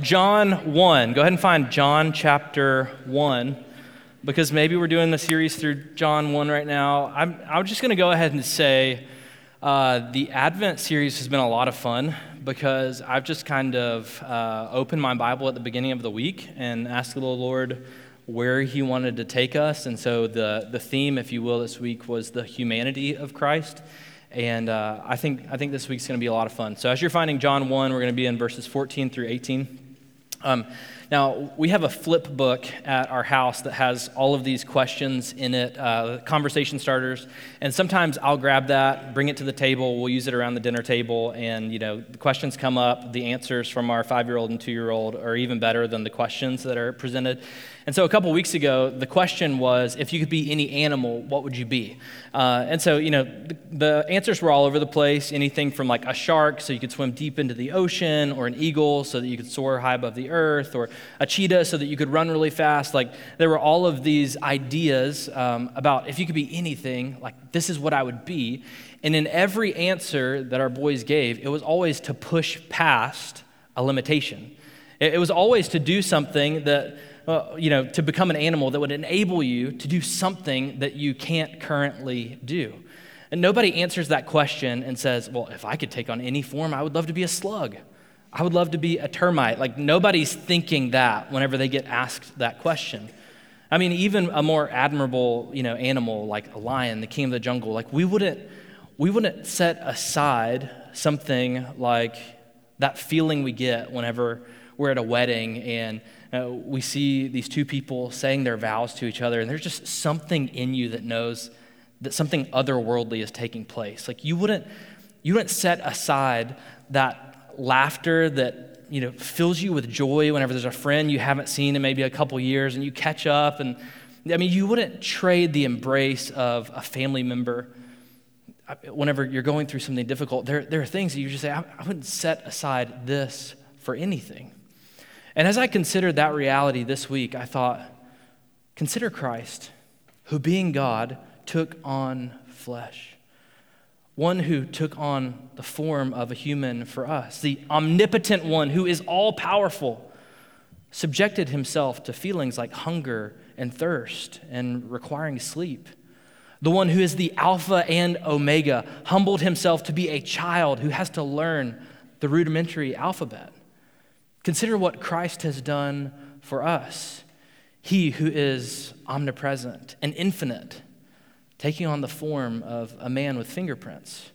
John 1. Go ahead and find John chapter 1 because maybe we're doing the series through John 1 right now. I'm, I'm just going to go ahead and say uh, the Advent series has been a lot of fun because I've just kind of uh, opened my Bible at the beginning of the week and asked the Lord where He wanted to take us. And so the, the theme, if you will, this week was the humanity of Christ. And uh, I, think, I think this week's going to be a lot of fun. So, as you're finding John 1, we're going to be in verses 14 through 18. Um, now, we have a flip book at our house that has all of these questions in it, uh, conversation starters. And sometimes I'll grab that, bring it to the table, we'll use it around the dinner table, and you know, the questions come up, the answers from our five year old and two year old are even better than the questions that are presented. And so a couple weeks ago, the question was if you could be any animal, what would you be? Uh, and so, you know, the, the, answers were all over the place anything from like a shark, so you could swim deep into the ocean, or an eagle, so that you could soar high above the earth, or a cheetah, so that you could run really fast. Like, there were all of these ideas um, about if you could be anything, like, this is what I would be. And in every answer that our boys gave, it was always to push past a limitation. It, it was always to do something that uh, you know, to become an animal that would enable you to do something that you can't currently do. And nobody answers that question and says, well, if I could take on any form, I would love to be a slug. I would love to be a termite. Like nobody's thinking that whenever they get asked that question. I mean, even a more admirable, you know, animal like a lion, the king of the jungle, like we wouldn't, we wouldn't set aside something like that feeling we get whenever we're at a wedding and uh, we see these two people saying their vows to each other, and there's just something in you that knows that something otherworldly is taking place. Like you wouldn't, you wouldn't set aside that laughter that you know fills you with joy whenever there's a friend you haven't seen in maybe a couple years, and you catch up, and I mean you wouldn't trade the embrace of a family member uh, whenever you're going through something difficult. There, there are things that you just say, I, I wouldn't set aside this for anything. And as I considered that reality this week, I thought, consider Christ, who being God took on flesh. One who took on the form of a human for us, the omnipotent one who is all powerful, subjected himself to feelings like hunger and thirst and requiring sleep. The one who is the Alpha and Omega humbled himself to be a child who has to learn the rudimentary alphabet. Consider what Christ has done for us. He who is omnipresent and infinite, taking on the form of a man with fingerprints.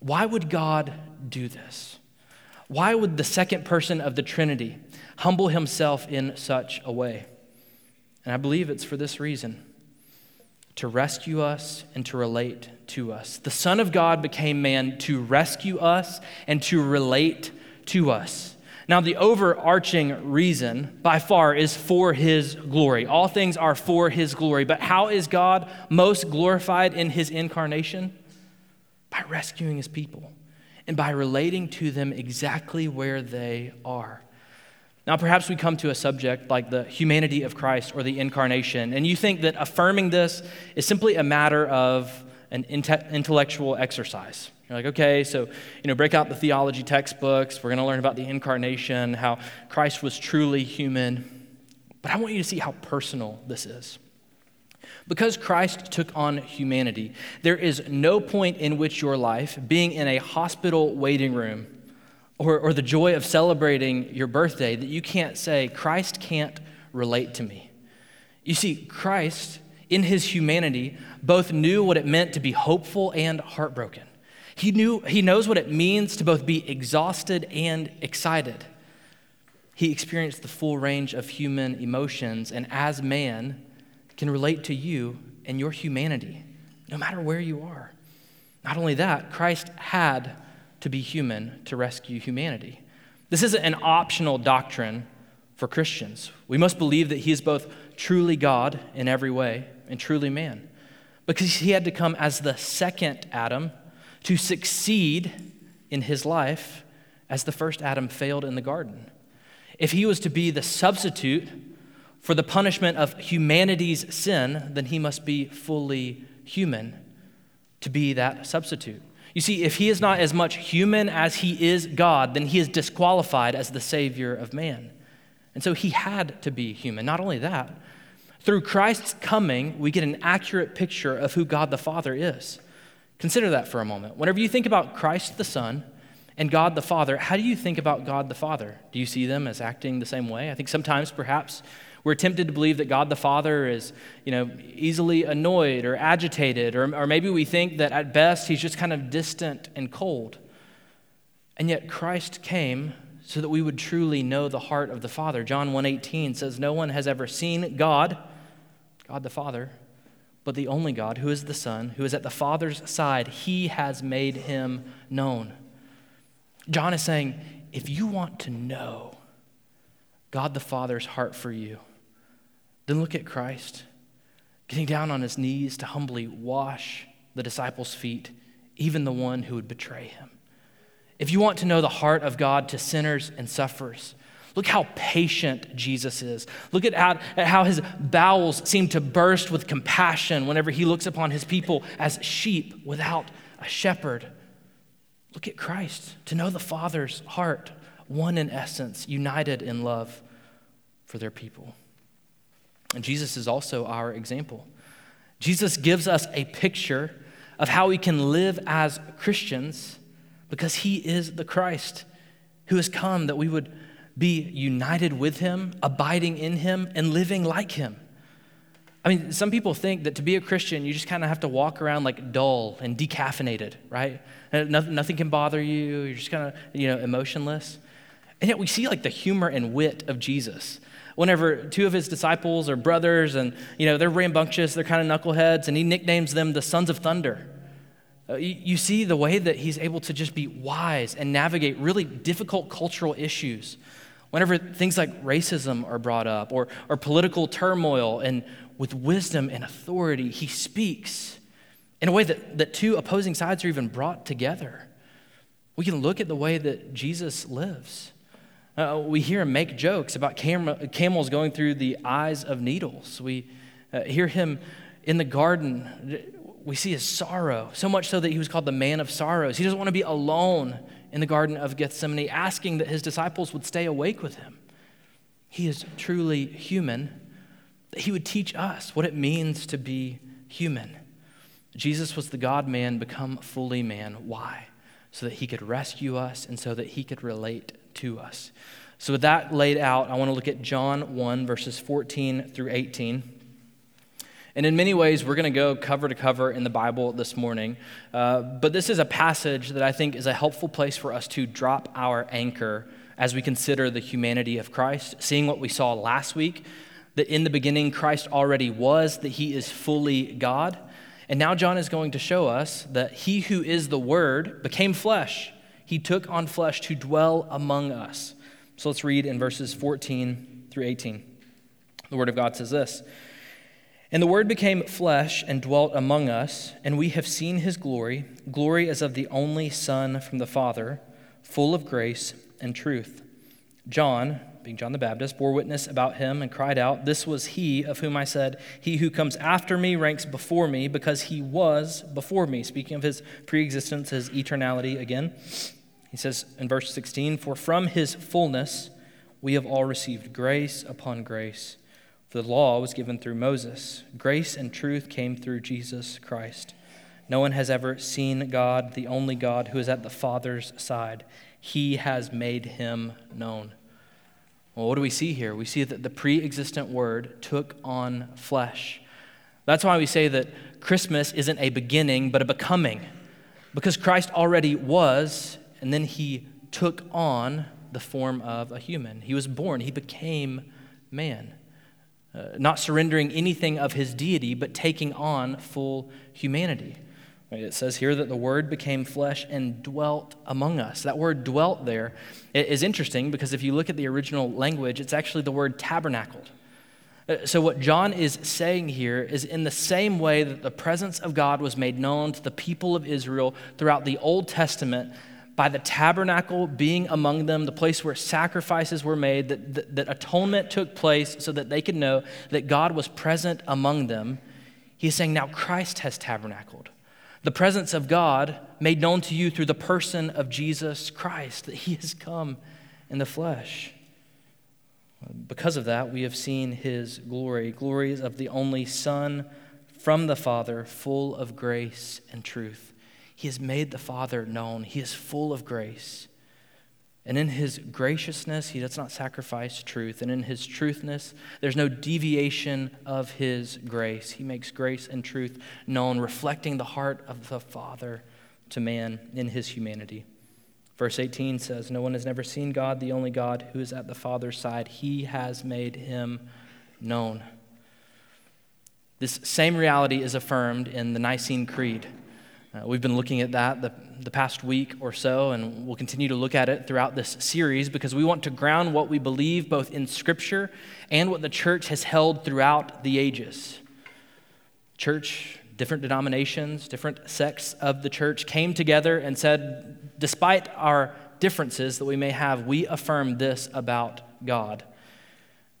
Why would God do this? Why would the second person of the Trinity humble himself in such a way? And I believe it's for this reason to rescue us and to relate to us. The Son of God became man to rescue us and to relate to us. Now, the overarching reason by far is for his glory. All things are for his glory. But how is God most glorified in his incarnation? By rescuing his people and by relating to them exactly where they are. Now, perhaps we come to a subject like the humanity of Christ or the incarnation, and you think that affirming this is simply a matter of an intellectual exercise. You're like, okay, so, you know, break out the theology textbooks. We're going to learn about the incarnation, how Christ was truly human. But I want you to see how personal this is. Because Christ took on humanity, there is no point in which your life, being in a hospital waiting room, or, or the joy of celebrating your birthday, that you can't say, Christ can't relate to me. You see, Christ, in his humanity, both knew what it meant to be hopeful and heartbroken. He, knew, he knows what it means to both be exhausted and excited. He experienced the full range of human emotions, and as man, can relate to you and your humanity, no matter where you are. Not only that, Christ had to be human to rescue humanity. This isn't an optional doctrine for Christians. We must believe that he is both truly God in every way and truly man, because he had to come as the second Adam to succeed in his life as the first Adam failed in the garden. If he was to be the substitute for the punishment of humanity's sin, then he must be fully human to be that substitute. You see, if he is not as much human as he is God, then he is disqualified as the Savior of man. And so he had to be human. Not only that, through Christ's coming, we get an accurate picture of who God the Father is. Consider that for a moment. Whenever you think about Christ the Son and God the Father, how do you think about God the Father? Do you see them as acting the same way? I think sometimes perhaps we're tempted to believe that God the Father is, you know, easily annoyed or agitated, or, or maybe we think that at best he's just kind of distant and cold. And yet Christ came so that we would truly know the heart of the Father. John 1:18 says, "No one has ever seen God, God the Father, but the only God, who is the Son, who is at the Father's side, he has made him known." John is saying, if you want to know God the Father's heart for you, then look at Christ, getting down on his knees to humbly wash the disciples' feet, even the one who would betray him. If you want to know the heart of God to sinners and sufferers, look how patient Jesus is. Look at how, at how his bowels seem to burst with compassion whenever he looks upon his people as sheep without a shepherd. Look at Christ to know the Father's heart, one in essence, united in love for their people. And Jesus is also our example. Jesus gives us a picture of how we can live as Christians because he is the Christ who has come that we would be united with him, abiding in him, and living like him. I mean, some people think that to be a Christian, you just kind of have to walk around like dull and decaffeinated, right? And nothing, nothing can bother you. You're just kind of, you know, emotionless. And yet we see like the humor and wit of Jesus whenever two of his disciples are brothers and, you know, they're rambunctious, they're kind of knuckleheads, and he nicknames them the sons of thunder. Uh, you see the way that he's able to just be wise and navigate really difficult cultural issues. Whenever things like racism are brought up or, or political turmoil, and with wisdom and authority, he speaks in a way that, that two opposing sides are even brought together. We can look at the way that Jesus lives. Uh, we hear him make jokes about cam- camels going through the eyes of needles. We uh, hear him in the garden. We see his sorrow, so much so that he was called the man of sorrows. He doesn't want to be alone in the Garden of Gethsemane, asking that his disciples would stay awake with him. He is truly human, that he would teach us what it means to be human. Jesus was the God man become fully man. Why? So that he could rescue us and so that he could relate to us. So, with that laid out, I want to look at John 1, verses 14 through 18. And in many ways, we're going to go cover to cover in the Bible this morning. Uh, but this is a passage that I think is a helpful place for us to drop our anchor as we consider the humanity of Christ, seeing what we saw last week that in the beginning Christ already was, that he is fully God. And now John is going to show us that he who is the Word became flesh he took on flesh to dwell among us. So let's read in verses 14 through 18. The Word of God says this And the Word became flesh and dwelt among us, and we have seen his glory, glory as of the only Son from the Father, full of grace and truth. John, being John the Baptist, bore witness about him and cried out, This was he of whom I said, He who comes after me ranks before me, because he was before me. Speaking of his preexistence, his eternality again. He says in verse 16, For from his fullness we have all received grace upon grace. The law was given through Moses, grace and truth came through Jesus Christ. No one has ever seen God, the only God who is at the Father's side. He has made him known. Well, what do we see here? We see that the pre existent Word took on flesh. That's why we say that Christmas isn't a beginning, but a becoming. Because Christ already was and then he took on the form of a human. He was born, he became man, uh, not surrendering anything of his deity, but taking on full humanity. It says here that the Word became flesh and dwelt among us. That word dwelt there is interesting because if you look at the original language, it's actually the word tabernacled. Uh, so, what John is saying here is in the same way that the presence of God was made known to the people of Israel throughout the Old Testament, by the tabernacle being among them, the place where sacrifices were made, that, that, that, atonement took place so that they could know that God was present among them, he's saying now Christ has tabernacled. The presence of God made known to you through the person of Jesus Christ, that he has come in the flesh. because of that, we have seen his glory, glories of the only Son from the Father, full of grace and truth. He has made the Father known. He is full of grace. And in his graciousness, he does not sacrifice truth. And in his truthness, there's no deviation of his grace. He makes grace and truth known, reflecting the heart of the Father to man in his humanity. Verse 18 says, No one has never seen God, the only God who is at the Father's side. He has made him known. This same reality is affirmed in the Nicene Creed. Uh, we've been looking at that the, the past week or so, and we'll continue to look at it throughout this series because we want to ground what we believe both in Scripture and what the church has held throughout the ages. Church, different denominations, different sects of the church came together and said, despite our differences that we may have, we affirm this about God.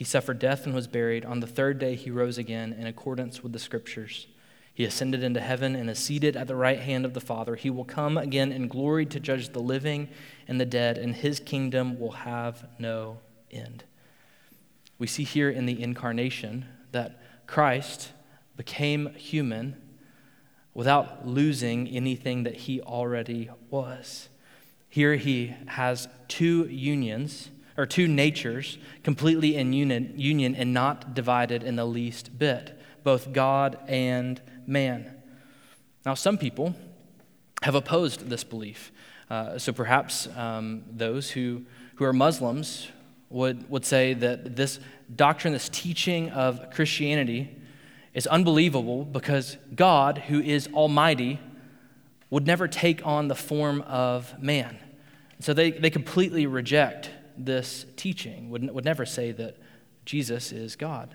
He suffered death and was buried. On the third day, he rose again in accordance with the scriptures. He ascended into heaven and is seated at the right hand of the Father. He will come again in glory to judge the living and the dead, and his kingdom will have no end. We see here in the incarnation that Christ became human without losing anything that he already was. Here he has two unions or two natures completely in union, union and not divided in the least bit, both God and man. Now, some people have opposed this belief. Uh, so perhaps um, those who, who are Muslims would, would say that this doctrine, this teaching of Christianity, is unbelievable because God, who is almighty, would never take on the form of man. So they, they completely reject this teaching, would, would never say that Jesus is God.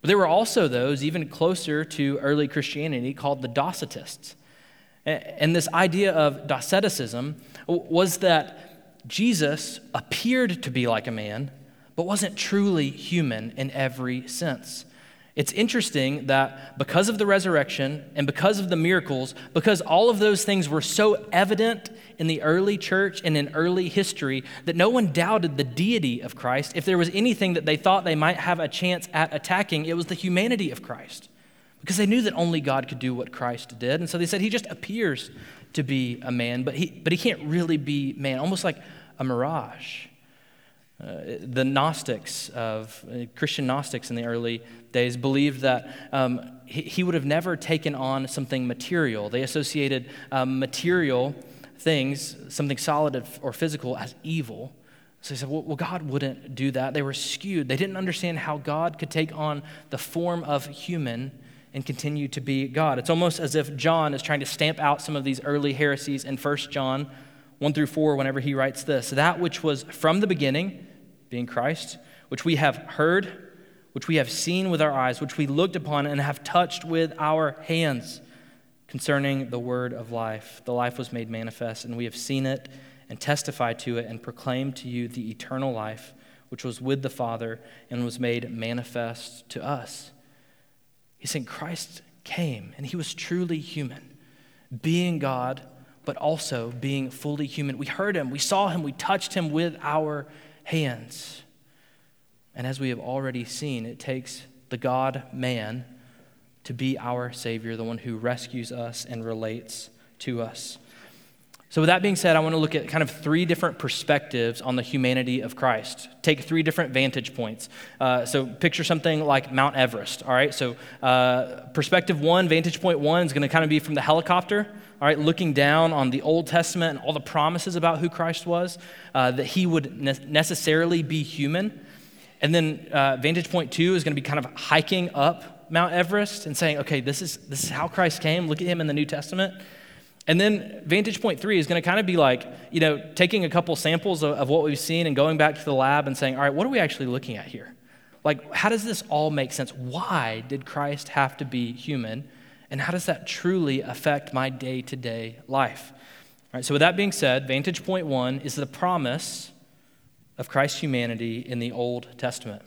But there were also those, even closer to early Christianity, called the Docetists. And this idea of Doceticism was that Jesus appeared to be like a man, but wasn't truly human in every sense. It's interesting that because of the resurrection and because of the miracles, because all of those things were so evident in the early church and in early history, that no one doubted the deity of Christ. If there was anything that they thought they might have a chance at attacking, it was the humanity of Christ. Because they knew that only God could do what Christ did. And so they said he just appears to be a man, but he, but he can't really be man, almost like a mirage. Uh, the Gnostics of uh, Christian Gnostics in the early days believed that um, he, he, would have never taken on something material. They associated um, material things, something solid or physical, as evil. So they said, well, well, God wouldn't do that. They were skewed. They didn't understand how God could take on the form of human and continue to be God. It's almost as if John is trying to stamp out some of these early heresies in 1 John 1 through 4 whenever he writes this That which was from the beginning, being Christ, which we have heard, which we have seen with our eyes, which we looked upon and have touched with our hands concerning the word of life. The life was made manifest, and we have seen it and testified to it and proclaimed to you the eternal life, which was with the Father and was made manifest to us. He's saying Christ came, and he was truly human, being God, but also being fully human. We heard him, we saw him, we touched him with our hands. And as we have already seen, it takes the God man to be our Savior, the one who rescues us and relates to us. So, with that being said, I want to look at kind of three different perspectives on the humanity of Christ. Take three different vantage points. Uh, so, picture something like Mount Everest, all right? So, uh, perspective one, vantage point one, is going to kind of be from the helicopter, all right, looking down on the Old Testament and all the promises about who Christ was, uh, that he would ne- necessarily be human. And then, uh, vantage point two is going to be kind of hiking up Mount Everest and saying, okay, this is, this is how Christ came. Look at him in the New Testament. And then vantage point three is going to kind of be like, you know, taking a couple samples of, of, what we've seen and going back to the lab and saying, all right, what are we actually looking at here? Like, how does this all make sense? Why did Christ have to be human? And how does that truly affect my day to day life? All right, so, with that being said, vantage point one is the promise of Christ's humanity in the Old Testament.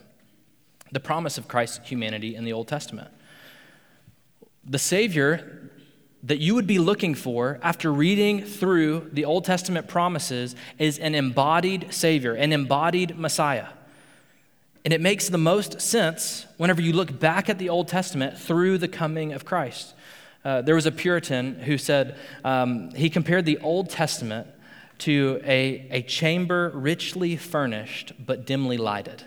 The promise of Christ's humanity in the Old Testament. The Savior that you would be looking for after reading through the Old Testament promises is an embodied Savior, an embodied Messiah. And it makes the most sense whenever you look back at the Old Testament through the coming of Christ. Uh, there was a Puritan who said um, he compared the Old Testament to a, a chamber richly furnished but dimly lighted.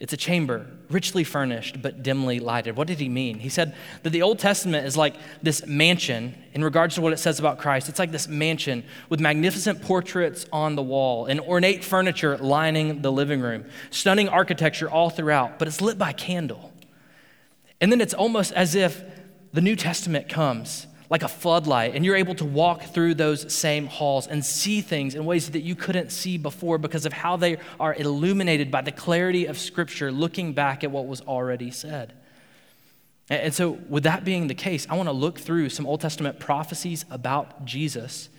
It's a chamber, richly furnished but dimly lighted. What did he mean? He said that the Old Testament is like this mansion in regards to what it says about Christ. It's like this mansion with magnificent portraits on the wall and ornate furniture lining the living room, stunning architecture all throughout, but it's lit by candle. And then it's almost as if the New Testament comes like a floodlight, and you're able to walk through those same halls and see things in ways that you couldn't see before because of how they are illuminated by the clarity of Scripture, looking back at what was already said. And so, with that being the case, I want to look through some Old Testament prophecies about Jesus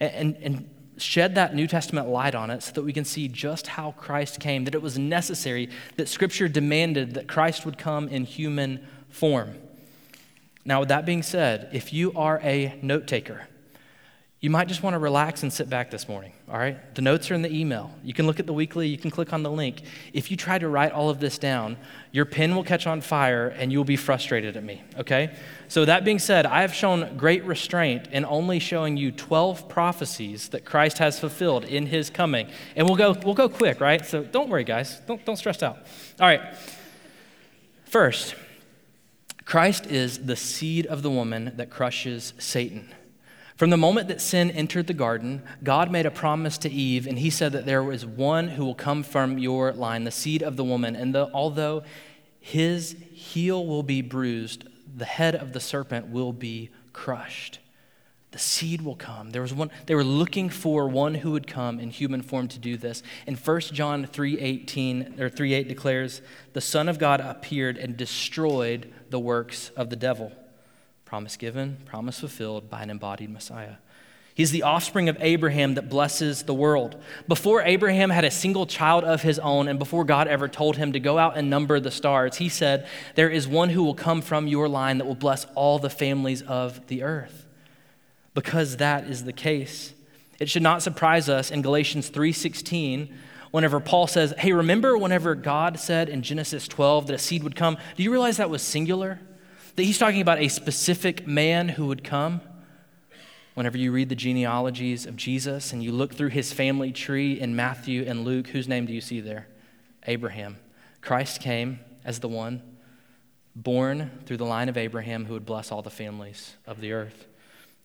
and, and, shed that New Testament light on it so that we can see just how Christ came, that it was necessary, that Scripture demanded that Christ would come in human form. Now, with that being said, if you are a note taker, you might just want to relax and sit back this morning, all right? The notes are in the email. You can look at the weekly, you can click on the link. If you try to write all of this down, your pen will catch on fire and you'll be frustrated at me, okay? So, that being said, I have shown great restraint in only showing you 12 prophecies that Christ has fulfilled in his coming. And we'll go, we'll go quick, right? So, don't worry, guys. Don't, don't stress out. All right. First, Christ is the seed of the woman that crushes Satan. From the moment that sin entered the garden, God made a promise to Eve, and he said that there was one who will come from your line, the seed of the woman. And the, although his heel will be bruised, the head of the serpent will be crushed. The seed will come. There was one, they were looking for one who would come in human form to do this. And 1 John 3.18 or 3.8 declares, the Son of God appeared and destroyed the works of the devil. Promise given, promise fulfilled by an embodied Messiah. He's the offspring of Abraham that blesses the world. Before Abraham had a single child of his own, and before God ever told him to go out and number the stars, he said, There is one who will come from your line that will bless all the families of the earth. Because that is the case. It should not surprise us in Galatians 3:16 whenever Paul says, Hey, remember whenever God said in Genesis 12 that a seed would come? Do you realize that was singular? That he's talking about a specific man who would come? Whenever you read the genealogies of Jesus and you look through his family tree in Matthew and Luke, whose name do you see there? Abraham. Christ came as the one born through the line of Abraham who would bless all the families of the earth.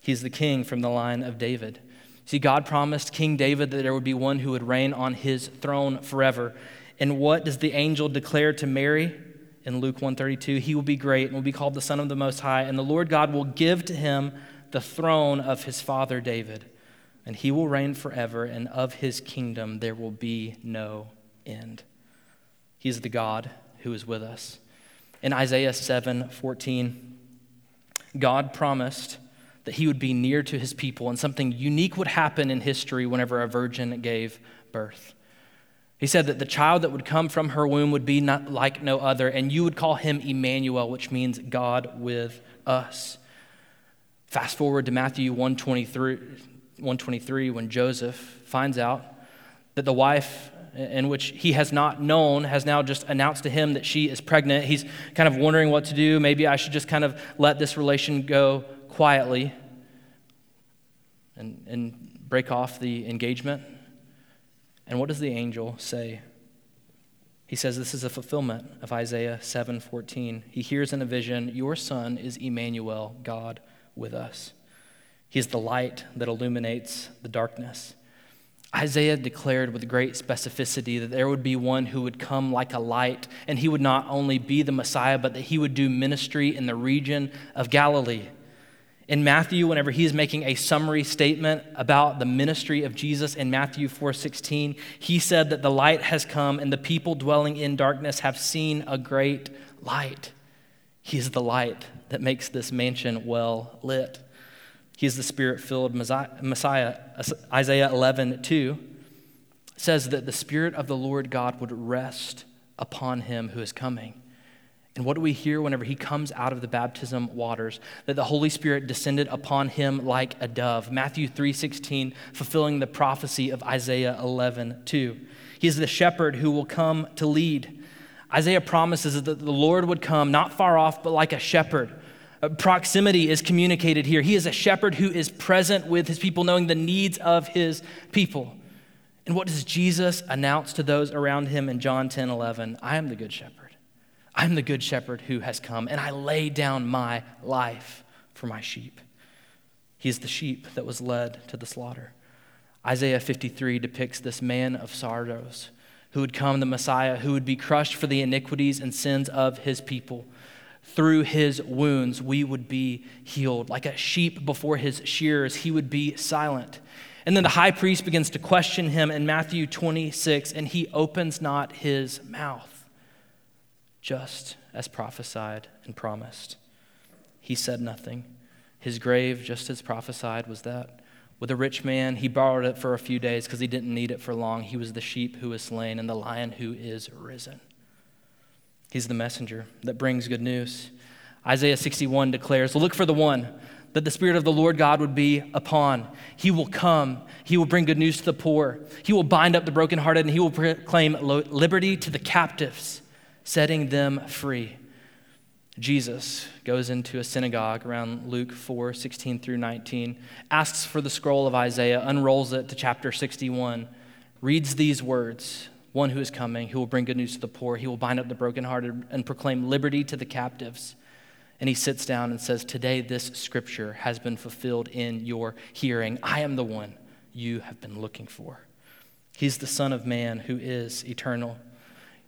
He's the king from the line of David. See, God promised King David that there would be one who would reign on his throne forever. And what does the angel declare to Mary in Luke 132? He will be great and will be called the Son of the Most High, and the Lord God will give to him the throne of his father David, and he will reign forever, and of his kingdom there will be no end. He is the God who is with us. In Isaiah 7 14, God promised that he would be near to his people, and something unique would happen in history whenever a virgin gave birth. He said that the child that would come from her womb would be not like no other, and you would call him Emmanuel, which means God with us. Fast forward to Matthew 123, 123 when Joseph finds out that the wife in which he has not known has now just announced to him that she is pregnant. He's kind of wondering what to do. Maybe I should just kind of let this relation go quietly and, and break off the engagement. And what does the angel say? He says this is a fulfillment of Isaiah 7:14. He hears in a vision, "Your son is Emmanuel, God with us." He is the light that illuminates the darkness. Isaiah declared with great specificity that there would be one who would come like a light, and he would not only be the Messiah, but that he would do ministry in the region of Galilee. In Matthew, whenever he is making a summary statement about the ministry of Jesus in Matthew 4:16, he said that the light has come and the people dwelling in darkness have seen a great light. He is the light that makes this mansion well lit. He is the spirit-filled Messiah. Isaiah 11:2 says that the spirit of the Lord God would rest upon him who is coming. And what do we hear whenever he comes out of the baptism waters? That the Holy Spirit descended upon him like a dove. Matthew 3:16 fulfilling the prophecy of Isaiah 11:2. He is the shepherd who will come to lead. Isaiah promises that the Lord would come not far off but like a shepherd. Uh, proximity is communicated here. He is a shepherd who is present with his people knowing the needs of his people. And what does Jesus announce to those around him in John 10:11? I am the good shepherd. I'm the good shepherd who has come, and I lay down my life for my sheep. He is the sheep that was led to the slaughter. Isaiah 53 depicts this man of sorrows who would come, the Messiah, who would be crushed for the iniquities and sins of his people. Through his wounds, we would be healed. Like a sheep before his shearers, he would be silent. And then the high priest begins to question him in Matthew 26, and he opens not his mouth just as prophesied and promised. He said nothing. His grave, just as prophesied, was that. With a rich man, he borrowed it for a few days because he didn't need it for long. He was the sheep who was slain and the lion who is risen. He's the messenger that brings good news. Isaiah 61 declares Look for the one that the Spirit of the Lord God would be upon. He will come. He will bring good news to the poor. He will bind up the brokenhearted, and he will proclaim liberty to the captives setting them free. Jesus goes into a synagogue around Luke 4 16 through 19, asks for the scroll of Isaiah, unrolls it to chapter 61, reads these words One who is coming, who will bring good news to the poor, he will bind up the brokenhearted and proclaim liberty to the captives. And he sits down and says, Today this scripture has been fulfilled in your hearing. I am the one you have been looking for. He's the Son of Man who is eternal.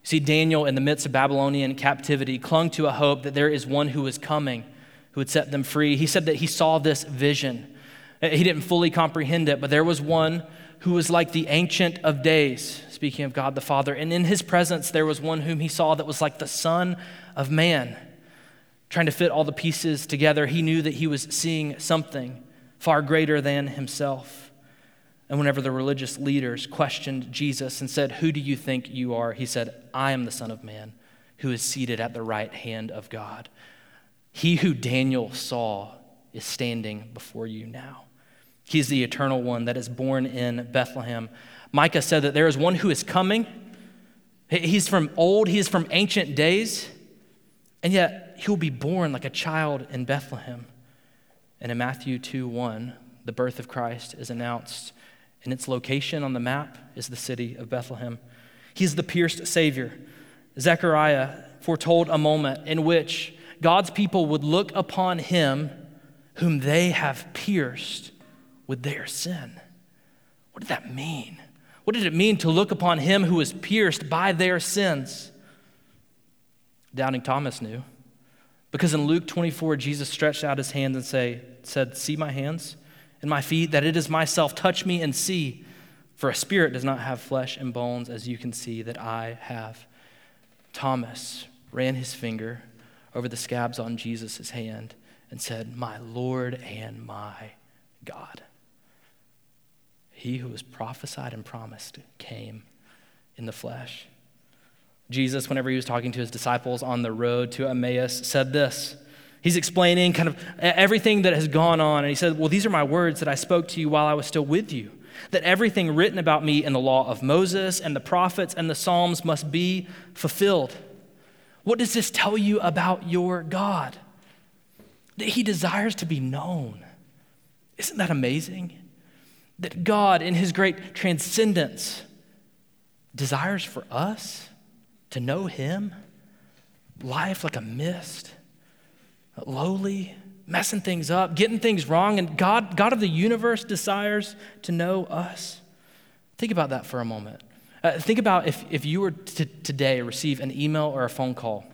See, Daniel, in the midst of Babylonian captivity, clung to a hope that there is one who is coming who would set them free. He said that he saw this vision. He didn't fully comprehend it, but there was one who was like the Ancient of Days, speaking of God the Father. And in his presence, there was one whom he saw that was like the Son of Man. Trying to fit all the pieces together, he knew that he was seeing something far greater than himself. And whenever the religious leaders questioned Jesus and said, Who do you think you are? He said, I am the Son of Man who is seated at the right hand of God. He who Daniel saw is standing before you now. He's the eternal one that is born in Bethlehem. Micah said that there is one who is coming. He's from old, he is from ancient days, and yet he will be born like a child in Bethlehem. And in Matthew 2 1, the birth of Christ is announced and its location on the map is the city of Bethlehem. He's the pierced Savior. Zechariah foretold a moment in which God's people would look upon him whom they have pierced with their sin. What did that mean? What did it mean to look upon him who was pierced by their sins? Doubting Thomas knew. Because in Luke 24, Jesus stretched out his hands and say, said, See my hands? And my feet, that it is myself. Touch me and see. For a spirit does not have flesh and bones, as you can see that I have. Thomas ran his finger over the scabs on Jesus' hand and said, My Lord and my God. He who was prophesied and promised came in the flesh. Jesus, whenever he was talking to his disciples on the road to Emmaus, said this He's explaining kind of everything that has gone on. And he said, Well, these are my words that I spoke to you while I was still with you. That everything written about me in the law of Moses and the prophets and the Psalms must be fulfilled. What does this tell you about your God? That he desires to be known. Isn't that amazing? That God, in his great transcendence, desires for us to know him, life like a mist lowly, messing things up, getting things wrong, and God, God of the universe desires to know us. Think about that for a moment. Uh, think about if, if you were to today receive an email or a phone call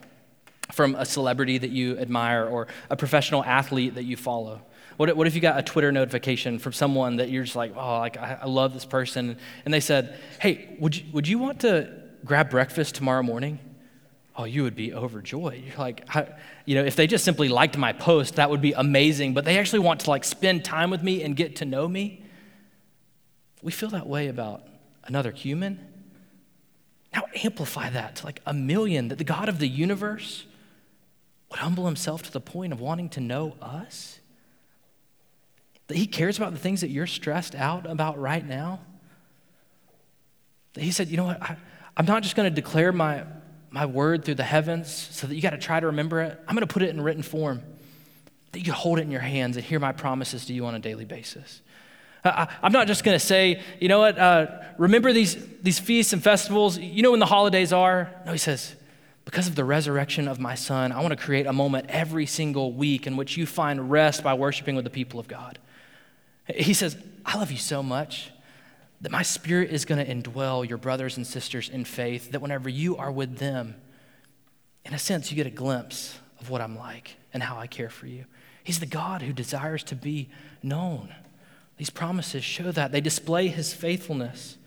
from a celebrity that you admire or a professional athlete that you follow. What, what if you got a Twitter notification from someone that you're just like, oh, like I, I love this person, and they said, hey, would you, would you want to grab breakfast tomorrow morning? Oh, you would be overjoyed. You're like, you know, if they just simply liked my post, that would be amazing. But they actually want to like spend time with me and get to know me. We feel that way about another human. Now amplify that to like a million, that the God of the universe would humble himself to the point of wanting to know us? That he cares about the things that you're stressed out about right now? That he said, you know what, I, am not just going to declare my, my word through the heavens so that you got to try to remember it. I'm going to put it in written form that you can hold it in your hands and hear my promises to you on a daily basis. I, am not just going to say, you know what, uh, remember these, these feasts and festivals? You know when the holidays are? No, he says, because of the resurrection of my son, I want to create a moment every single week in which you find rest by worshiping with the people of God. He says, I love you so much that my spirit is going to indwell your brothers and sisters in faith, that whenever you are with them, in a sense, you get a glimpse of what I'm like and how I care for you. He's the God who desires to be known. These promises show that. They display his faithfulness.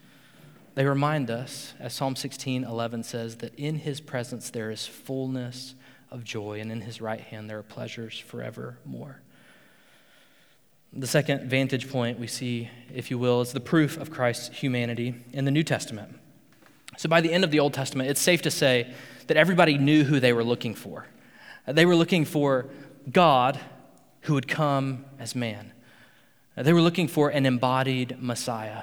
They remind us, as Psalm 16 11 says, that in his presence there is fullness of joy, and in his right hand there are pleasures forevermore. The second vantage point we see, if you will, is the proof of Christ's humanity in the New Testament. So, by the end of the Old Testament, it's safe to say that everybody knew who they were looking for. They were looking for God who would come as man. They were looking for an embodied Messiah.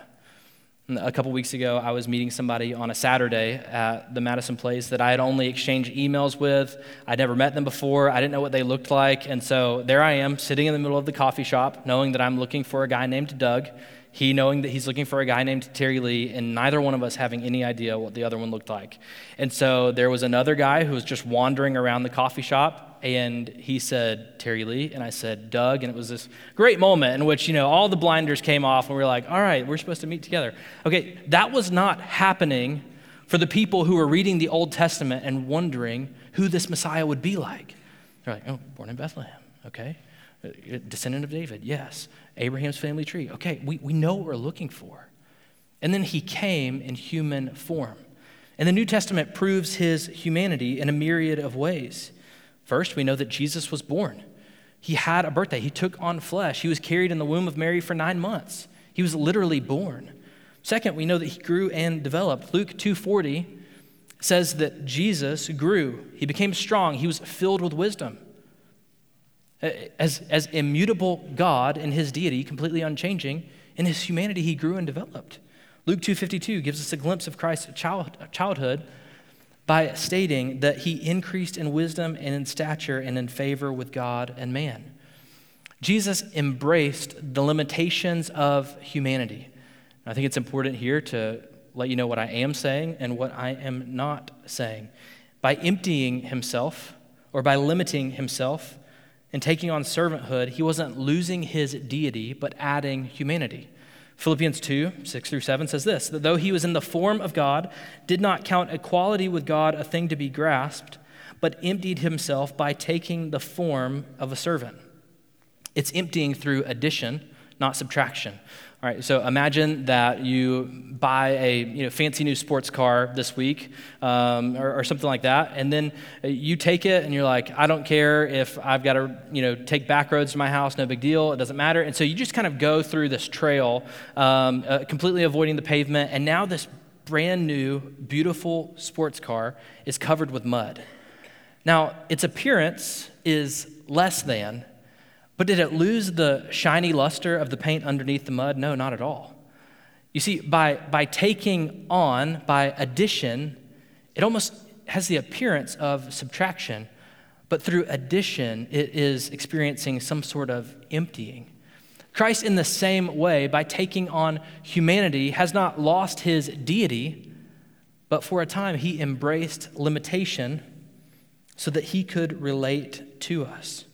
A couple weeks ago, I was meeting somebody on a Saturday at the Madison Place that I had only exchanged emails with. I'd never met them before. I didn't know what they looked like. And so there I am, sitting in the middle of the coffee shop, knowing that I'm looking for a guy named Doug, he knowing that he's looking for a guy named Terry Lee, and neither one of us having any idea what the other one looked like. And so there was another guy who was just wandering around the coffee shop and he said Terry Lee, and I said Doug, and it was this great moment in which you know all the blinders came off, and we were like, all right, we're supposed to meet together. Okay, that was not happening for the people who were reading the Old Testament and wondering who this Messiah would be like. They're like, oh, born in Bethlehem, okay, uh, descendant of David, yes, Abraham's family tree, okay, we, we know what we're looking for. And then he came in human form. And the New Testament proves his humanity in a myriad of ways. First, we know that Jesus was born. He had a birthday. He took on flesh. He was carried in the womb of Mary for nine months. He was literally born. Second, we know that he grew and developed. Luke 2:40 says that Jesus grew. He became strong. He was filled with wisdom. As, as immutable God in his deity, completely unchanging, in his humanity, he grew and developed. Luke 2:52 gives us a glimpse of Christ's child, childhood by stating that he increased in wisdom and in stature and in favor with God and man. Jesus embraced the limitations of humanity. I think it's important here to let you know what I am saying and what I am not saying. By emptying himself or by limiting himself and taking on servanthood, he wasn't losing his deity, but adding humanity. Philippians 2, 6 through 7 says this that though he was in the form of God, did not count equality with God a thing to be grasped, but emptied himself by taking the form of a servant. It's emptying through addition, not subtraction. All right, so imagine that you buy a you know, fancy new sports car this week um, or, or, something like that, and then you take it and you're like, I don't care if I've got to you know, take back roads to my house, no big deal, it doesn't matter. And so you just kind of go through this trail, um, uh, completely avoiding the pavement, and now this brand new, beautiful sports car is covered with mud. Now, its appearance is less than but did it lose the shiny luster of the paint underneath the mud? No, not at all. You see, by, by taking on, by addition, it almost has the appearance of subtraction, but through addition, it is experiencing some sort of emptying. Christ, in the same way, by taking on humanity, has not lost his deity, but for a time he embraced limitation so that he could relate to us.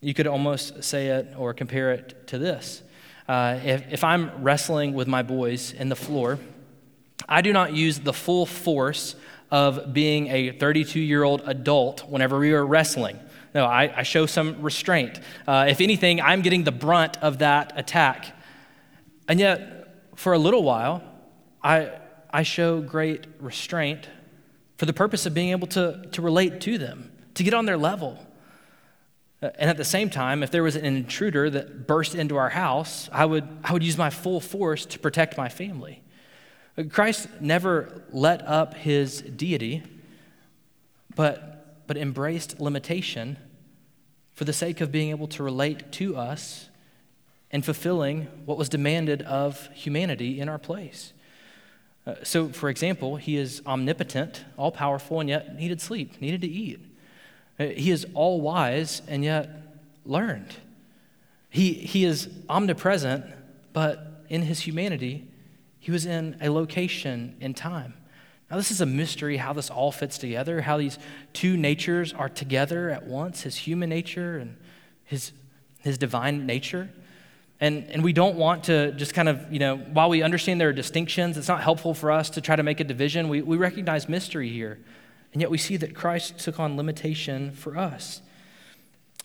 You could almost say it or compare it to this. Uh, if, if I'm wrestling with my boys in the floor, I do not use the full force of being a 32 year old adult whenever we are wrestling. No, I, I show some restraint. Uh, if anything, I'm getting the brunt of that attack. And yet, for a little while, I, I show great restraint for the purpose of being able to, to relate to them, to get on their level. Uh, and at the same time, if there was an intruder that burst into our house, I would, I would use my full force to protect my family. Uh, Christ never let up his deity, but, but embraced limitation for the sake of being able to relate to us and fulfilling what was demanded of humanity in our place. Uh, so, for example, he is omnipotent, all powerful, and yet needed sleep, needed to eat. Uh, he is all wise and yet learned. He, he is omnipresent, but in his humanity, he was in a location in time. Now, this is a mystery how this all fits together, how these two natures are together at once his human nature and his, his divine nature. And, and we don't want to just kind of, you know, while we understand there are distinctions, it's not helpful for us to try to make a division. We, we recognize mystery here. And yet we see that Christ took on limitation for us.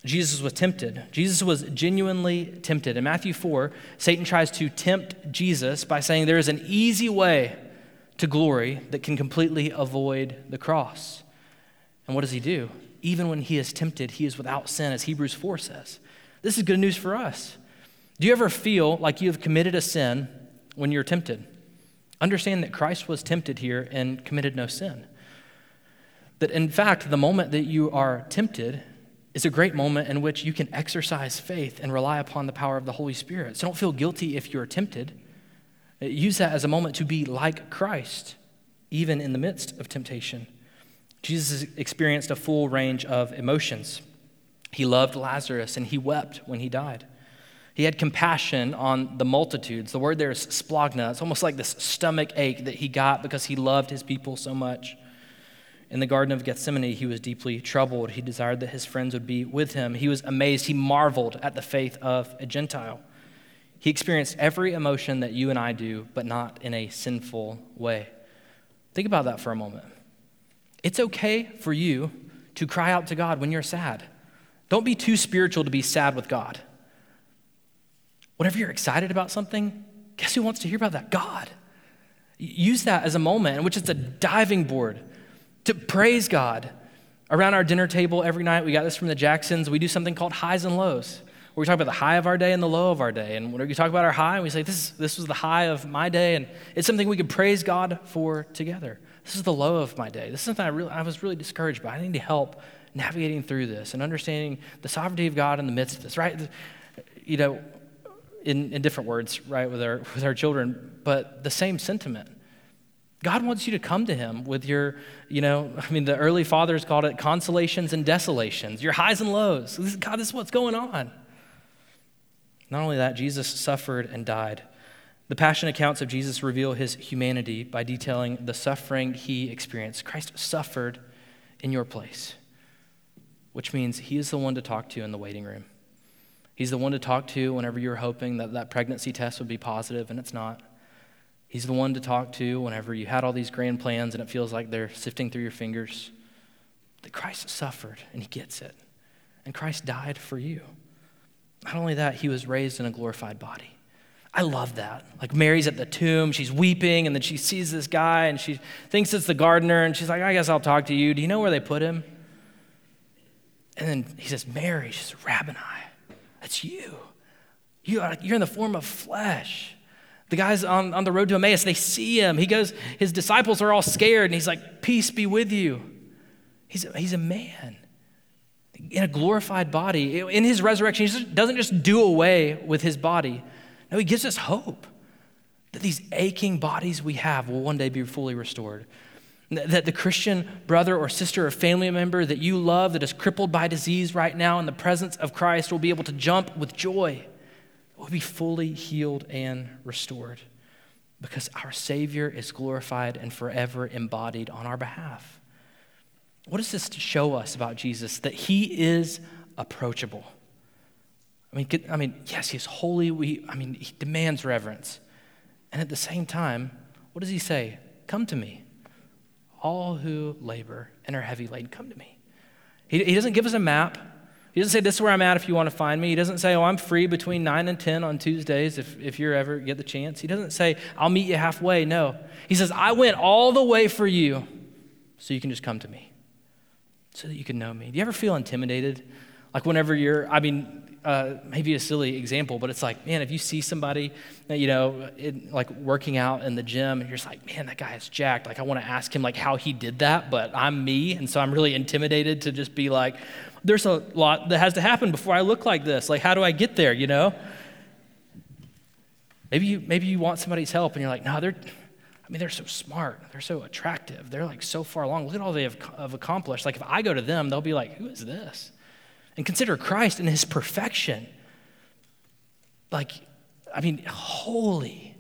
Jesus was tempted. Jesus was genuinely tempted. In Matthew 4, Satan tries to tempt Jesus by saying there is an easy way to glory that can completely avoid the cross. And what does he do? Even when he is tempted, he is without sin, as Hebrews 4 says. This is good news for us. Do you ever feel like you have committed a sin when you're tempted? Understand that Christ was tempted here and committed no sin. That in fact, the moment that you are tempted is a great moment in which you can exercise faith and rely upon the power of the Holy Spirit. So don't feel guilty if you're tempted. Use that as a moment to be like Christ, even in the midst of temptation. Jesus experienced a full range of emotions. He loved Lazarus and he wept when he died. He had compassion on the multitudes. The word there is splagna. It's almost like this stomach ache that he got because he loved his people so much. In the Garden of Gethsemane, he was deeply troubled. He desired that his friends would be with him. He was amazed. He marveled at the faith of a Gentile. He experienced every emotion that you and I do, but not in a sinful way. Think about that for a moment. It's okay for you to cry out to God when you're sad. Don't be too spiritual to be sad with God. Whenever you're excited about something, guess who wants to hear about that? God. Use that as a moment in which it's a diving board to praise God. Around our dinner table every night, we got this from the Jacksons, we do something called highs and lows where we talk about the high of our day and the low of our day. And when we talk about our high, we say, this, this was the high of my day, and it's something we can praise God for together. This is the low of my day. This is something I, really, I was really discouraged by. I need to help navigating through this and understanding the sovereignty of God in the midst of this, right? You know, in, in different words, right, with our, with our children, but the same sentiment. God wants you to come to Him with your, you know, I mean, the early fathers called it consolations and desolations, your highs and lows. God, this is what's going on. Not only that, Jesus suffered and died. The passion accounts of Jesus reveal his humanity by detailing the suffering he experienced. Christ suffered in your place, which means he is the one to talk to in the waiting room. He's the one to talk to whenever you're hoping that that pregnancy test would be positive and it's not. He's the one to talk to whenever you had all these grand plans and it feels like they're sifting through your fingers. That Christ suffered and he gets it. And Christ died for you. Not only that, he was raised in a glorified body. I love that. Like Mary's at the tomb, she's weeping, and then she sees this guy and she thinks it's the gardener, and she's like, I guess I'll talk to you. Do you know where they put him? And then he says, Mary, she says, Rabboni, that's you. you are, you're in the form of flesh. The guys on, on the road to Emmaus, they see him. He goes, his disciples are all scared, and he's like, Peace be with you. He's, he's a man in a glorified body. In his resurrection, he doesn't just do away with his body. No, he gives us hope that these aching bodies we have will one day be fully restored. That the Christian brother or sister or family member that you love that is crippled by disease right now in the presence of Christ will be able to jump with joy, will be fully healed and restored because our Savior is glorified and forever embodied on our behalf. What does this show us about Jesus? That he is approachable. I mean, I mean, yes, he's holy. We, I mean, he demands reverence. And at the same time, what does he say? Come to me. All who labor and are heavy laden, come to me. He, he doesn't give us a map. He doesn't say, This is where I'm at if you want to find me. He doesn't say, Oh, I'm free between 9 and 10 on Tuesdays if, if you ever get the chance. He doesn't say, I'll meet you halfway. No. He says, I went all the way for you so you can just come to me, so that you can know me. Do you ever feel intimidated? Like whenever you're, I mean, uh, maybe a silly example, but it's like, man, if you see somebody, you know, in, like working out in the gym, and you're just like, man, that guy is jacked. Like, I want to ask him like how he did that, but I'm me, and so I'm really intimidated to just be like, there's a lot that has to happen before I look like this. Like, how do I get there? You know? Maybe you maybe you want somebody's help, and you're like, no, they're. I mean, they're so smart. They're so attractive. They're like so far along. Look at all they have, have accomplished. Like, if I go to them, they'll be like, who is this? And consider Christ in his perfection. Like, I mean, holy,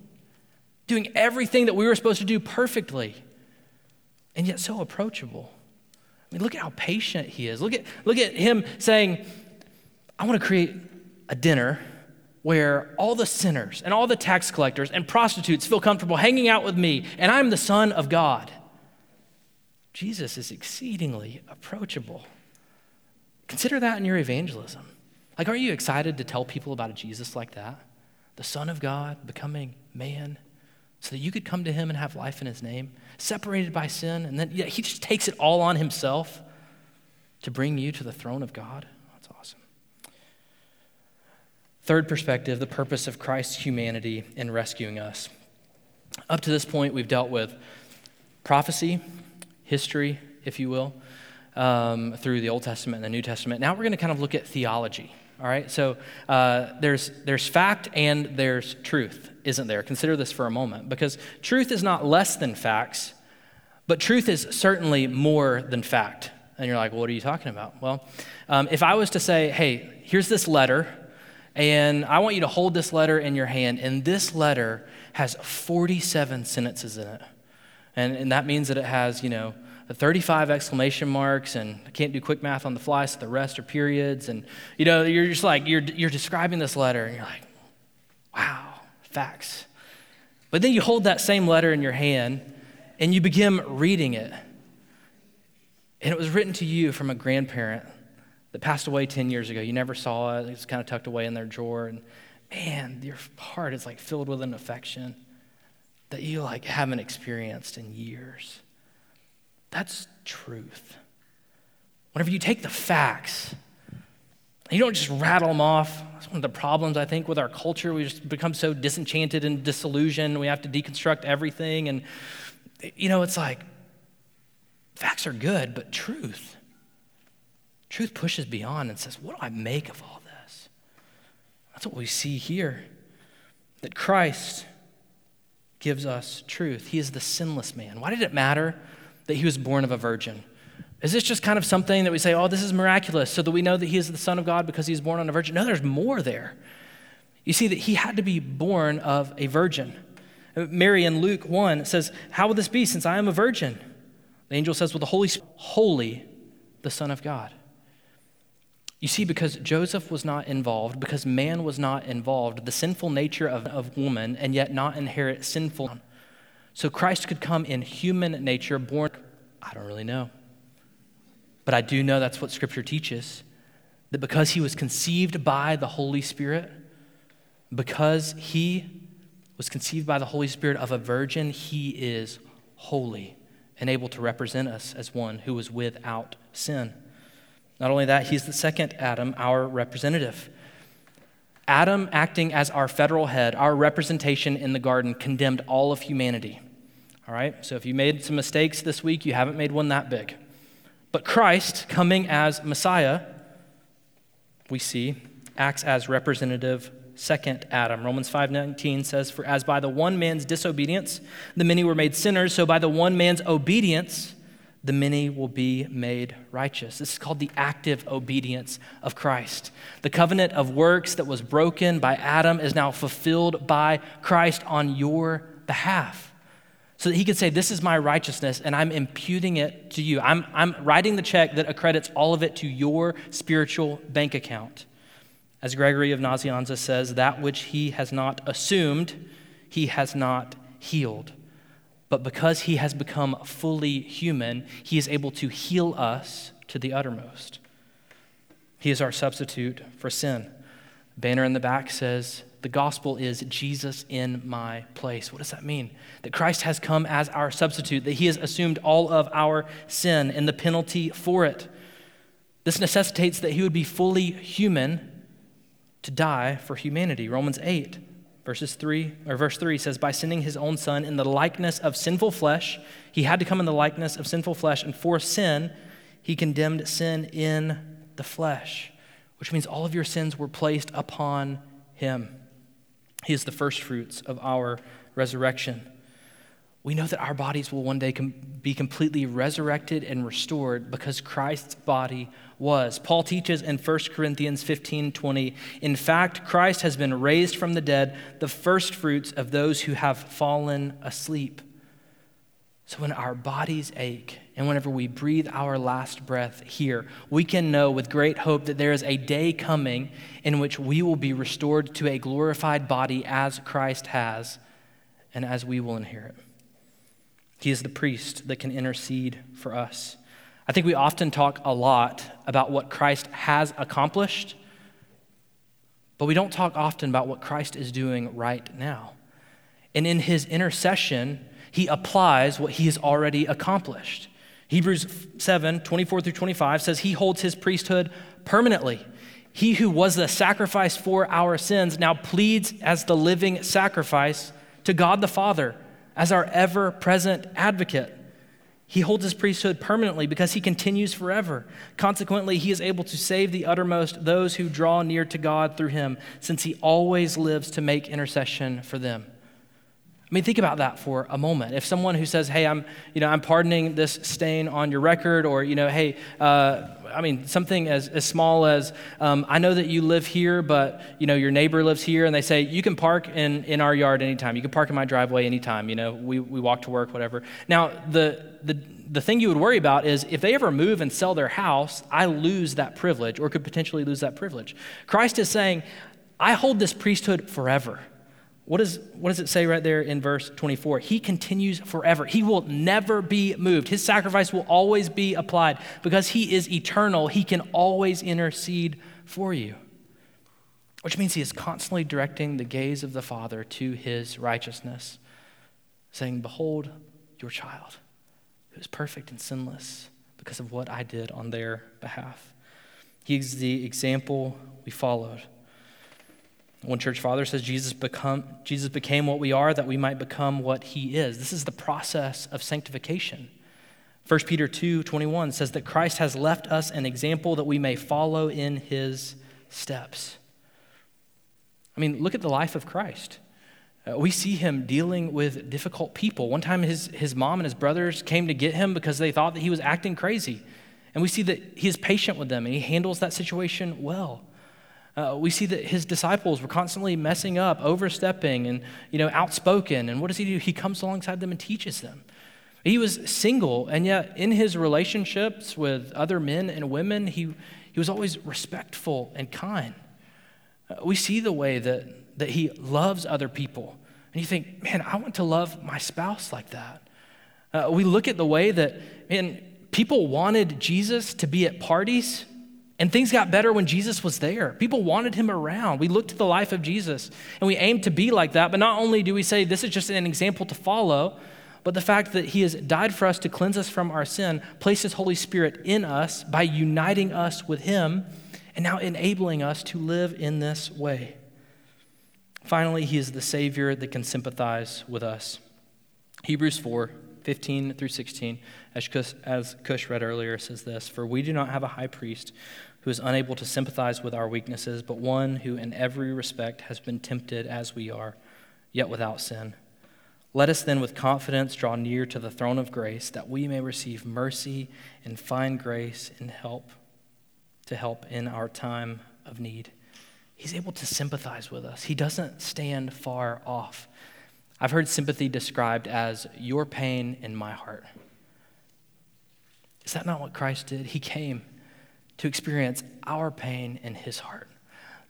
doing everything that we were supposed to do perfectly, and yet so approachable. I mean, look at how patient he is. Look at, look at him saying, I want to create a dinner where all the sinners and all the tax collectors and prostitutes feel comfortable hanging out with me, and I'm the Son of God. Jesus is exceedingly approachable. Consider that in your evangelism. Like, aren't you excited to tell people about a Jesus like that? The Son of God becoming man so that you could come to him and have life in his name, separated by sin, and then yeah, he just takes it all on himself to bring you to the throne of God. That's awesome. Third perspective the purpose of Christ's humanity in rescuing us. Up to this point, we've dealt with prophecy, history, if you will um, through the Old Testament and the New Testament. Now we're going to kind of look at theology. All right, so uh, there's, there's fact and there's truth, isn't there? Consider this for a moment, because truth is not less than facts, but truth is certainly more than fact. And you're like, well, what are you talking about? Well, um, if I was to say, hey, here's this letter, and I want you to hold this letter in your hand, and this letter has 47 sentences in it. And, and that means that it has, you know, 35 exclamation marks and I can't do quick math on the fly, so the rest are periods. And, you know, you're just like, you're, you're describing this letter and you're like, wow, facts. But then you hold that same letter in your hand and you begin reading it. And it was written to you from a grandparent that passed away 10 years ago. You never saw it, it was kind of tucked away in their drawer. And man, your heart is like filled with an affection that you like haven't experienced in years. That's truth. Whenever you take the facts, you don't just rattle them off. That's one of the problems, I think, with our culture. We just become so disenchanted and disillusioned. We have to deconstruct everything. And, you know, it's like facts are good, but truth, truth pushes beyond and says, what do I make of all this? That's what we see here that Christ gives us truth. He is the sinless man. Why did it matter that he was born of a virgin? Is this just kind of something that we say, oh, this is miraculous, so that we know that he is the Son of God because he's born on a virgin? No, there's more there. You see, that he had to be born of a virgin. Mary in Luke 1 says, How will this be since I am a virgin? The angel says, Well, the Holy Spirit, holy, the Son of God. You see, because Joseph was not involved, because man was not involved, the sinful nature of, of woman, and yet not inherit sinful. So Christ could come in human nature, born, I don't really know. But I do know that's what Scripture teaches that because he was conceived by the Holy Spirit, because he was conceived by the Holy Spirit of a virgin, he is holy and able to represent us as one who was without sin. Not only that, he's the second Adam, our representative. Adam, acting as our federal head, our representation in the garden, condemned all of humanity. All right? So if you made some mistakes this week, you haven't made one that big. But Christ, coming as Messiah, we see, acts as representative second Adam. Romans 5:19 says, "For as by the one man's disobedience the many were made sinners, so by the one man's obedience the many will be made righteous. This is called the active obedience of Christ. The covenant of works that was broken by Adam is now fulfilled by Christ on your behalf. So that he could say, This is my righteousness, and I'm imputing it to you. I'm, I'm writing the check that accredits all of it to your spiritual bank account. As Gregory of Nazianzus says, that which he has not assumed, he has not healed. But because he has become fully human, he is able to heal us to the uttermost. He is our substitute for sin. Banner in the back says, The gospel is Jesus in my place. What does that mean? That Christ has come as our substitute, that he has assumed all of our sin and the penalty for it. This necessitates that he would be fully human to die for humanity. Romans 8, verses 3 or verse 3 says, By sending his own son in the likeness of sinful flesh, he had to come in the likeness of sinful flesh, and for sin, he condemned sin in the flesh, which means all of your sins were placed upon him. He is the first fruits of our resurrection. We know that our bodies will one day com- be completely resurrected and restored because Christ's body was. Paul teaches in 1 Corinthians 15 20, in fact, Christ has been raised from the dead, the first fruits of those who have fallen asleep. So when our bodies ache and whenever we breathe our last breath here, we can know with great hope that there is a day coming in which we will be restored to a glorified body as Christ has and as we will inherit. He is the priest that can intercede for us. I think we often talk a lot about what Christ has accomplished, but we don't talk often about what Christ is doing right now. And in his intercession, he applies what he has already accomplished. Hebrews 7 24 through 25 says he holds his priesthood permanently. He who was the sacrifice for our sins now pleads as the living sacrifice to God the Father as our ever present advocate. He holds his priesthood permanently because he continues forever. Consequently, he is able to save the uttermost those who draw near to God through him, since he always lives to make intercession for them. I mean, think about that for a moment. If someone who says, "Hey, I'm, you know, I'm pardoning this stain on your record," or you know, "Hey, uh, I mean, something as, as small as, um, I know that you live here, but you know, your neighbor lives here, and they say you can park in, in our yard anytime. You can park in my driveway anytime. You know, we, we walk to work, whatever. Now, the the the thing you would worry about is if they ever move and sell their house, I lose that privilege, or could potentially lose that privilege. Christ is saying, I hold this priesthood forever. What, is, what does it say right there in verse 24? He continues forever. He will never be moved. His sacrifice will always be applied because he is eternal. He can always intercede for you, which means he is constantly directing the gaze of the Father to his righteousness, saying, Behold your child who is perfect and sinless because of what I did on their behalf. He is the example we followed. One church father says Jesus, become, Jesus became what we are that we might become what he is. This is the process of sanctification. 1 Peter 2 21 says that Christ has left us an example that we may follow in his steps. I mean, look at the life of Christ. Uh, we see him dealing with difficult people. One time, his, his mom and his brothers came to get him because they thought that he was acting crazy. And we see that he is patient with them and he handles that situation well. Uh, we see that his disciples were constantly messing up, overstepping, and you know, outspoken. And what does he do? He comes alongside them and teaches them. He was single, and yet in his relationships with other men and women, he, he was always respectful and kind. Uh, we see the way that, that he loves other people. And you think, man, I want to love my spouse like that. Uh, we look at the way that, man, people wanted Jesus to be at parties and things got better when Jesus was there. People wanted him around. We looked to the life of Jesus and we aimed to be like that. But not only do we say this is just an example to follow, but the fact that he has died for us to cleanse us from our sin, placed his Holy Spirit in us by uniting us with him, and now enabling us to live in this way. Finally, he is the Savior that can sympathize with us. Hebrews 4 15 through 16, as Cush, read earlier, says this For we do not have a high priest who is unable to sympathize with our weaknesses, but one who in every respect has been tempted as we are, yet without sin. Let us then with confidence draw near to the throne of grace that we may receive mercy and find grace and help to help in our time of need. He's able to sympathize with us. He doesn't stand far off. I've heard sympathy described as your pain in my heart. Is that not what Christ did? He came to experience our pain in his heart.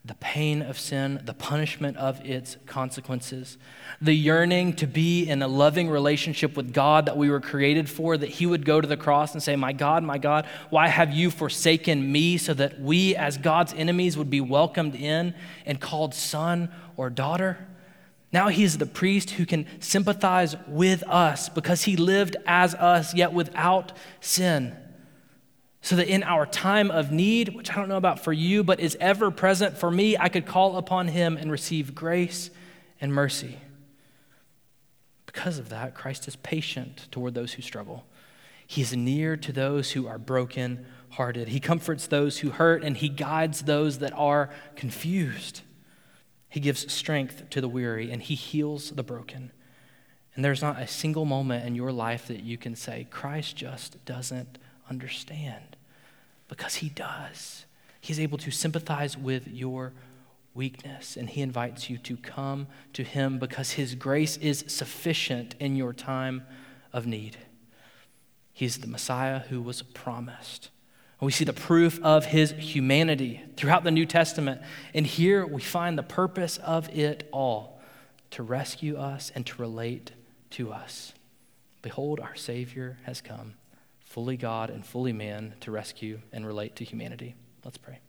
the pain of sin, the punishment of its consequences, the yearning to be in a loving relationship with God that we were created for, that He would go to the cross and say, My God, my God, why have you forsaken me? So that we, as God's enemies, would be welcomed in and called son or daughter. Now he is the priest who can sympathize with us because he lived as us, yet without sin so that in our time of need, which I don't know about for you, but is ever present for me, I could call upon him and receive grace and mercy. Because of that, Christ is patient toward those who struggle. He is near to those who are broken hearted. He comforts those who hurt, and he guides those that are confused. He gives strength to the weary, and he heals the broken. And there's not a single moment in your life that you can say, Christ just doesn't understand because he does. He's able to sympathize with your weakness, and he invites you to come to him because his grace is sufficient in your time of need. He's the Messiah who was promised. We see the proof of his humanity throughout the New Testament. And here we find the purpose of it all to rescue us and to relate to us. Behold, our Savior has come fully God and fully man, to rescue and relate to humanity. Let's pray.